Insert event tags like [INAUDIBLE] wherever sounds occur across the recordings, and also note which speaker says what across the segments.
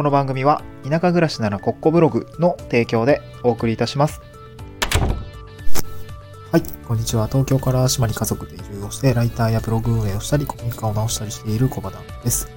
Speaker 1: この番組は田舎暮らしならコッコブログの提供でお送りいたします。はい、こんにちは。東京から島に家族で移住をして、ライターやブログ運営をしたり、古民家を直したりしている小場です。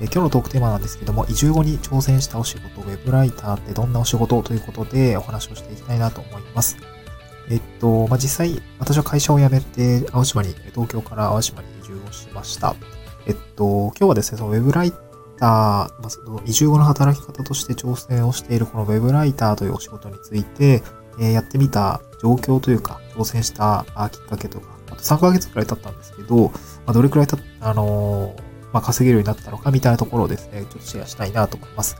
Speaker 1: え今日のトークテーマなんですけども、移住後に挑戦したお仕事、ウェブライターってどんなお仕事ということでお話をしていきたいなと思います。えっと、まあ、実際、私は会社を辞めて、青島に、東京から青島に移住をしました。えっと、今日はですね、そのウェブライター、まあ、その移住後の働き方として挑戦をしているこのウェブライターというお仕事について、えやってみた状況というか、挑戦したきっかけとか、あと3ヶ月くらい経ったんですけど、まあ、どれくらいたあのまあ、稼げるようになったのかみたいなところをですね、ちょっとシェアしたいなと思います。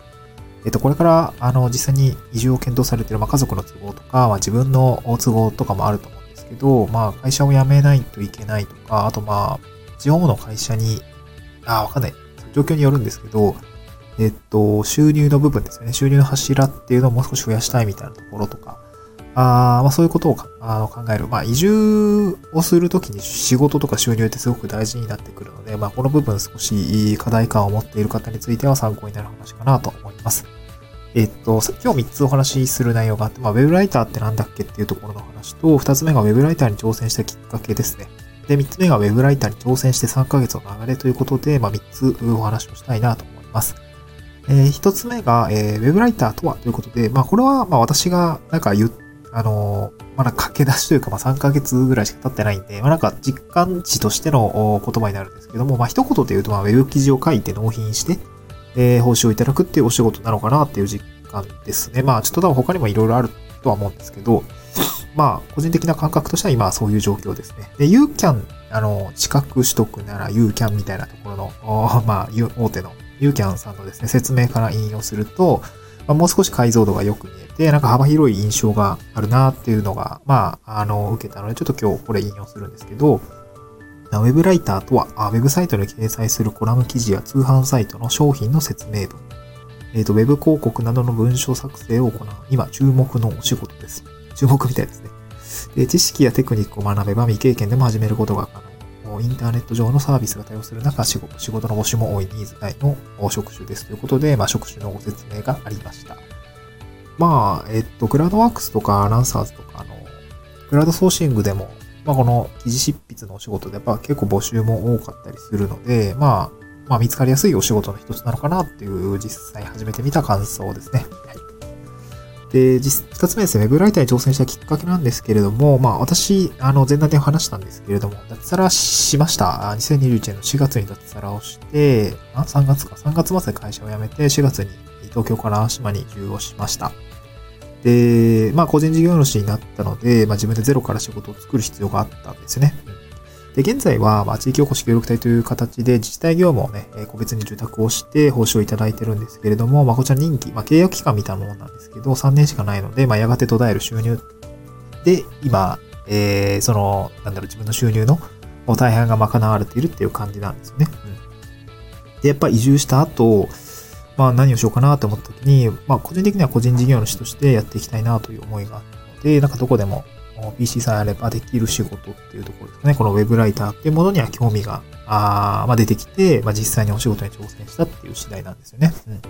Speaker 1: えっと、これから、あの、実際に移住を検討されている、まあ、家族の都合とか、まあ、自分の都合とかもあると思うんですけど、まあ、会社を辞めないといけないとか、あと、まあ、地方の会社に、あ、わかんない。状況によるんですけど、えっと、収入の部分ですね。収入の柱っていうのをもう少し増やしたいみたいなところとか、あまあそういうことをあの考える。まあ移住をするときに仕事とか収入ってすごく大事になってくるので、まあこの部分少し課題感を持っている方については参考になる話かなと思います。えっと、今日3つお話しする内容があって、まあウェブライターってなんだっけっていうところの話と、2つ目がウェブライターに挑戦したきっかけですね。で、3つ目がウェブライターに挑戦して3ヶ月の流れということで、まあ3つお話をしたいなと思います。えー一つ目が、えーウェブライターとはということで、まあこれは、まあ私がなんか言っあのまあ駆け出しというか、まあ3ヶ月ぐらいしか経ってないんで、まあなんか実感値としての言葉になるんですけども、まあ一言で言うと、まあウェブ記事を書いて納品して、えー報酬をいただくっていうお仕事なのかなっていう実感ですね。まあちょっと多分他にもいろいろあるとは思うんですけど、まあ個人的な感覚としては今はそういう状況ですね。で、UCAN、あの、資格取得なら UCAN みたいなところの、[LAUGHS] まあ、大手の UCAN さんのですね、説明から引用すると、まあ、もう少し解像度がよく見えて、なんか幅広い印象があるなっていうのが、まあ、あの、受けたので、ちょっと今日これ引用するんですけど、ウェブライターとは、ウェブサイトに掲載するコラム記事や通販サイトの商品の説明文、えっ、と、ウェブ広告などの文章作成を行う、今注目のお仕事です。注目みたいですね。で知識やテクニックを学べば未経験でも始めることが可能。インターネット上のサービスが多様する中、仕事仕事の募集も多いニーズ内の職種ですということで、まあ、職種のご説明がありました。まあ、えっと、クラウドワークスとかアナウンサーズとか、あの、クラウドソーシングでも、まあ、この記事執筆のお仕事でやっぱ結構募集も多かったりするので、まあ、まあ、見つかりやすいお仕事の一つなのかなっていう実際始めてみた感想ですね。はい。で、二つ目ですね、ウェブライターに挑戦したきっかけなんですけれども、まあ私、あの、前段で話したんですけれども、脱サラしました。2021年の4月に脱サラをして、あ、3月か。3月末で会社を辞めて、4月に東京から島に移住をしました。で、まあ個人事業主になったので、まあ自分でゼロから仕事を作る必要があったんですね。で、現在は、ま、地域おこし協力隊という形で自治体業務をね、え個別に受託をして報酬をいただいてるんですけれども、まあ、こちら任期、まあ、契約期間みたいなものなんですけど、3年しかないので、まあ、やがて途絶える収入で、今、えー、その、なんだろう、自分の収入の大半が賄われているっていう感じなんですよね。うん。で、やっぱ移住した後、まあ、何をしようかなと思った時に、まあ、個人的には個人事業主としてやっていきたいなという思いがあったので、なんかどこでも PC さえあればできる仕事っていうところですかね。このウェブライターっていうものには興味が、あまあ、出てきて、まあ、実際にお仕事に挑戦したっていう次第なんですよね。うん。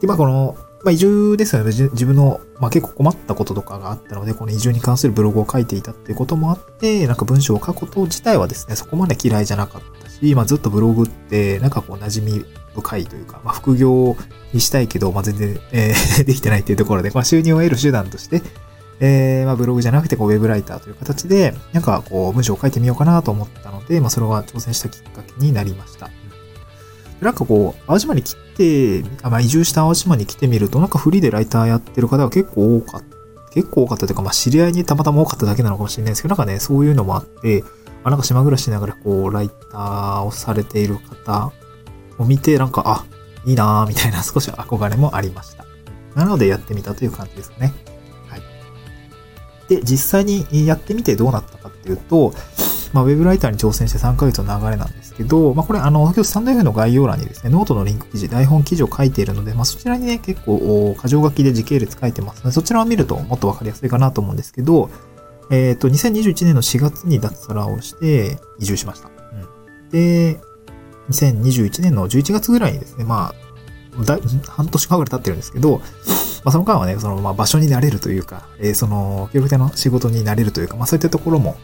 Speaker 1: で、まあ、この、まあ、移住ですよね。自分の、まあ、結構困ったこととかがあったので、この移住に関するブログを書いていたっていうこともあって、なんか文章を書くこと自体はですね、そこまで嫌いじゃなかったし、まあ、ずっとブログって、なんかこう、馴染み深いというか、まあ、副業にしたいけど、まあ、全然、えー [LAUGHS] できてないっていうところで、まあ、収入を得る手段として、えー、まあブログじゃなくてこうウェブライターという形で、なんかこう文章を書いてみようかなと思ったので、まあそれは挑戦したきっかけになりました。なんかこう、淡島に来て、あまあ移住した淡島に来てみると、なんかフリーでライターやってる方が結構多かった。結構多かったというか、まあ知り合いにたまたま多かっただけなのかもしれないですけど、なんかね、そういうのもあって、あなんか島暮らししながらこう、ライターをされている方を見て、なんか、あ、いいなぁ、みたいな少し憧れもありました。なのでやってみたという感じですかね。で、実際にやってみてどうなったかっていうと、まあ、ウェブライターに挑戦して3ヶ月の流れなんですけど、まあ、これ、あの、今日スタンド F の概要欄にですね、ノートのリンク記事、台本記事を書いているので、まあ、そちらにね、結構、お箇条書きで時系列書いてますので、そちらを見るともっとわかりやすいかなと思うんですけど、えっ、と、2021年の4月に脱サラをして移住しました。うん、で、2021年の11月ぐらいにですね、まあ、だ半年間ぐらい経ってるんですけど、まあ、その間はね、その、まあ、場所になれるというか、えー、その、協力隊の仕事になれるというか、まあ、そういったところも、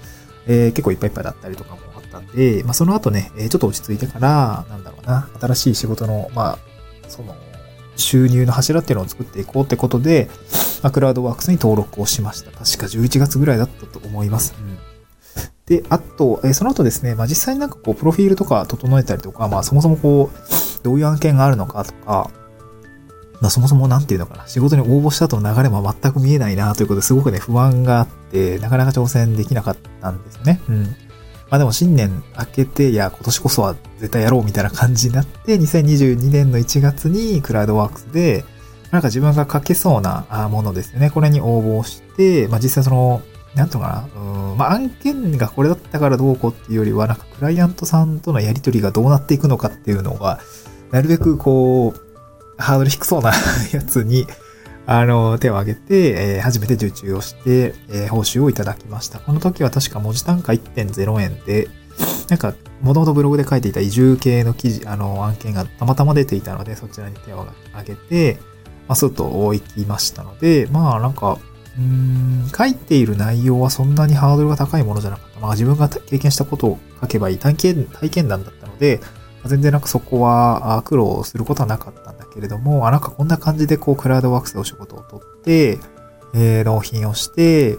Speaker 1: えー、結構いっぱいいっぱいだったりとかもあったんで、まあ、その後ね、えー、ちょっと落ち着いてから、なんだろうな、新しい仕事の、まあ、その、収入の柱っていうのを作っていこうってことで、まあ、クラウドワークスに登録をしました。確か11月ぐらいだったと思います。うん、で、あと、えー、その後ですね、まあ、実際になんかこう、プロフィールとか整えたりとか、まあ、そもそもこう、どういう案件があるのかとか、まあ、そもそもなんていうのかな、仕事に応募した後の流れも全く見えないなということですごくね、不安があって、なかなか挑戦できなかったんですね。うん。まあでも新年明けて、いや、今年こそは絶対やろうみたいな感じになって、2022年の1月にクラウドワークスで、なんか自分が書けそうなものですね。これに応募して、まあ実際その、なんとかな、うん、まあ案件がこれだったからどうこうっていうよりは、なんかクライアントさんとのやりとりがどうなっていくのかっていうのが、なるべくこう、ハードル低そうなやつに、あの、手を挙げて、えー、初めて受注をして、えー、報酬をいただきました。この時は確か文字単価1.0円で、なんか、もともとブログで書いていた移住系の記事、あの、案件がたまたま出ていたので、そちらに手を挙げて、まあ、スッと行きましたので、まあ、なんか、うん、書いている内容はそんなにハードルが高いものじゃなかった。まあ、自分が経験したことを書けばいい体験、体験談だったので、全然なんかそこは苦労することはなかったけれども、あ、なんかこんな感じでこうクラウドワークスでお仕事を取って、えー、納品をして、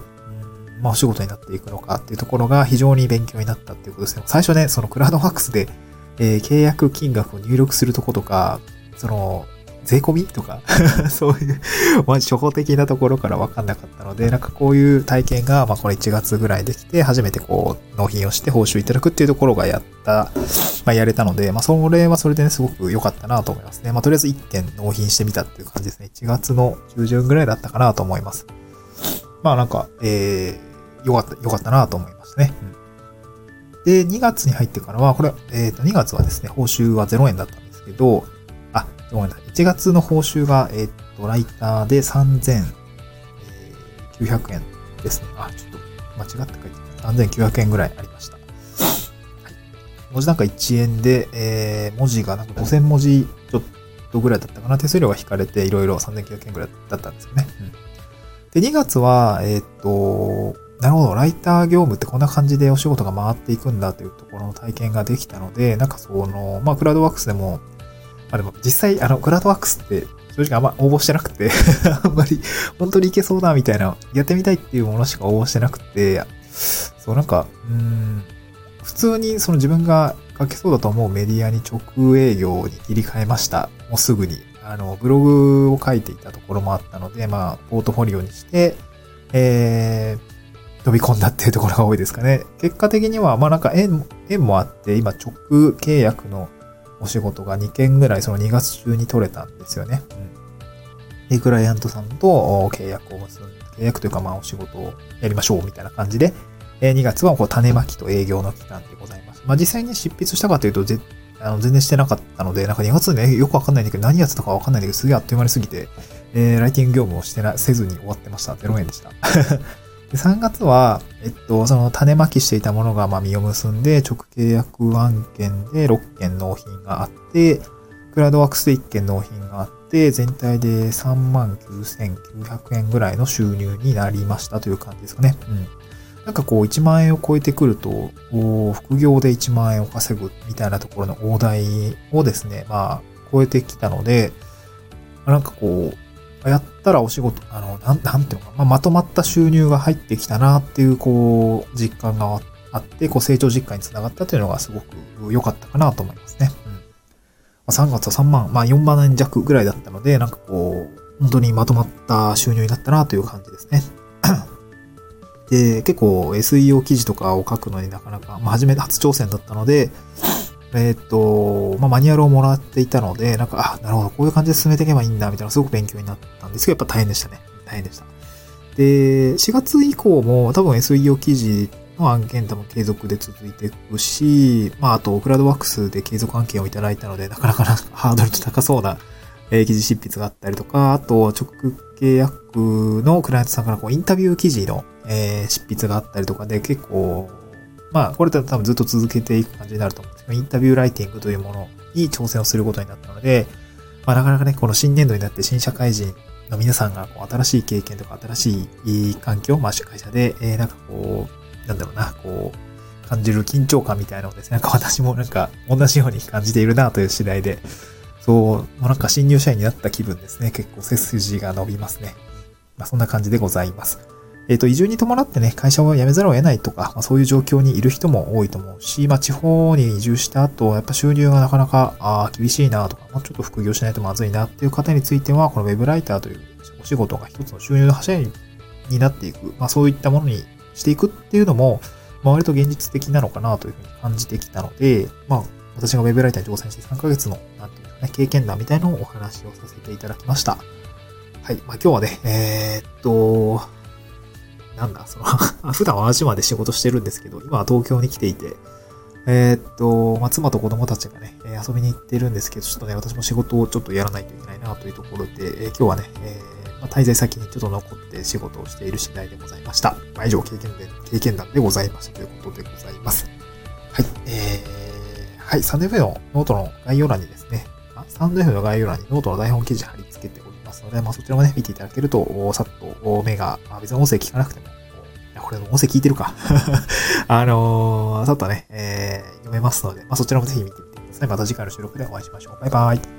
Speaker 1: まあお仕事になっていくのかっていうところが非常に勉強になったっていうことですね。最初ね、そのクラウドワークスで、えー、契約金額を入力するとことか、その、税込みとか？[LAUGHS] そういう、まあ、初歩的なところからわかんなかったので、なんかこういう体験が、まあ、これ1月ぐらいできて、初めてこう、納品をして報酬いただくっていうところがやった、まあ、やれたので、まあ、それはそれでね、すごく良かったなと思いますね。まあ、とりあえず1件納品してみたっていう感じですね。1月の中旬ぐらいだったかなと思います。まあ、なんか、えー、良かった、良かったなと思いましたね。うん、で、2月に入ってからは、これ、えっ、ー、と、2月はですね、報酬は0円だったんですけど、ごめんなさい。1月の報酬が、えっと、ライターで3900円ですね。あ、ちょっと間違って書いてた。3900円ぐらいありました。はい。文字なんか1円で、えー、文字がなんか5000文字ちょっとぐらいだったかな。手数料が引かれていろいろ3900円ぐらいだったんですよね。うん。で、2月は、えっと、なるほど、ライター業務ってこんな感じでお仕事が回っていくんだというところの体験ができたので、なんかその、まあ、クラウドワークスでも、まあでも実際、あの、クラウドワークスって正直あんま応募してなくて [LAUGHS] あんまり本当にいけそうだみたいな、やってみたいっていうものしか応募してなくて、そうなんか、うん、普通にその自分が書けそうだと思うメディアに直営業に切り替えました。もうすぐに。あの、ブログを書いていたところもあったので、まあ、ポートフォリオにして、えー、飛び込んだっていうところが多いですかね。結果的には、まあなんか縁、縁もあって、今直契約のお仕事が2件ぐらいその2月中に取れたんですよね。うん。で、クライアントさんと契約を結んで、契約というかまあお仕事をやりましょうみたいな感じで、え2月はこう種まきと営業の期間でございます。まあ実際に執筆したかというと、ぜあの全然してなかったので、なんか2月ね、よくわかんないんだけど、何やってたかわかんないんだけど、すげえあっという間に過ぎて、えー、ライティング業務をしてな、せずに終わってました。0円でした。で3月は、えっと、その種まきしていたものが、まあ、実を結んで、直契約案件で6件納品があって、クラウドワークスで1件納品があって、全体で39,900円ぐらいの収入になりましたという感じですかね。うん。なんかこう、1万円を超えてくると、副業で1万円を稼ぐみたいなところの大台をですね、まあ、超えてきたので、なんかこう、やったらお仕事、あの、なん、なんていうのか、まあ、まとまった収入が入ってきたなっていう、こう、実感があって、こう、成長実感につながったというのがすごく良かったかなと思いますね。うん。ま、3月は3万、まあ4万円弱ぐらいだったので、なんかこう、本当にまとまった収入になったなという感じですね。で、結構 SEO 記事とかを書くのになかなか、まあ、初めて初挑戦だったので、えっ、と、まあ、マニュアルをもらっていたので、なんか、あ、なるほど、こういう感じで進めていけばいいんだ、みたいな、すごく勉強になったんですけど、やっぱ大変でしたね。大変でした。で、4月以降も多分 SEO 記事の案件多分継続で続いていくし、まあ、あと、クラウドワークスで継続案件をいただいたので、なかなかハードルと高そうな、えー、記事執筆があったりとか、あと、直契約のクライアントさんからこうインタビュー記事の、えー、執筆があったりとかで、結構、まあ、これ多分ずっと続けていく感じになると思うんですけど、インタビューライティングというものに挑戦をすることになったので、まあ、なかなかね、この新年度になって新社会人の皆さんがこう新しい経験とか新しい環境、まあ、会社で、えー、なんかこう、なんだろうな、こう、感じる緊張感みたいなのをですね、なんか私もなんか同じように感じているなという次第で、そう、もうなんか新入社員になった気分ですね。結構背筋が伸びますね。まあ、そんな感じでございます。えっ、ー、と、移住に伴ってね、会社を辞めざるを得ないとか、まあ、そういう状況にいる人も多いと思うし、まあ、地方に移住した後、やっぱ収入がなかなか、あ厳しいなとか、もうちょっと副業しないとまずいなっていう方については、このウェブライターというお仕事が一つの収入の柱になっていく、まあ、そういったものにしていくっていうのも、まあ、割と現実的なのかなというふうに感じてきたので、まあ、私がウェブライターに挑戦して3ヶ月の、なんていうかね、経験談みたいなのをお話をさせていただきました。はい。まあ、今日はね、えー、っと、なんだ、その [LAUGHS] 普段は淡路島で仕事してるんですけど、今は東京に来ていて、えー、っと、まあ、妻と子供たちがね、遊びに行ってるんですけど、ちょっとね、私も仕事をちょっとやらないといけないなというところで、えー、今日はね、えー、まあ、滞在先にちょっと残って仕事をしている次第でございました。まあ、以上経験で、経験談でございましたということでございます。はい、えー、はい、スタンドエフのノートの概要欄にですね、スタンド F の概要欄にノートの台本記事貼り付けてますので、まあ、そちらもね、見ていただけると、さっと目が、まあ、別に音声聞かなくても、これ音声聞いてるか [LAUGHS] あのー、さっとね、えー、読めますので、まあ、そちらもぜひ見てみてください。また次回の収録でお会いしましょう。バイバイ。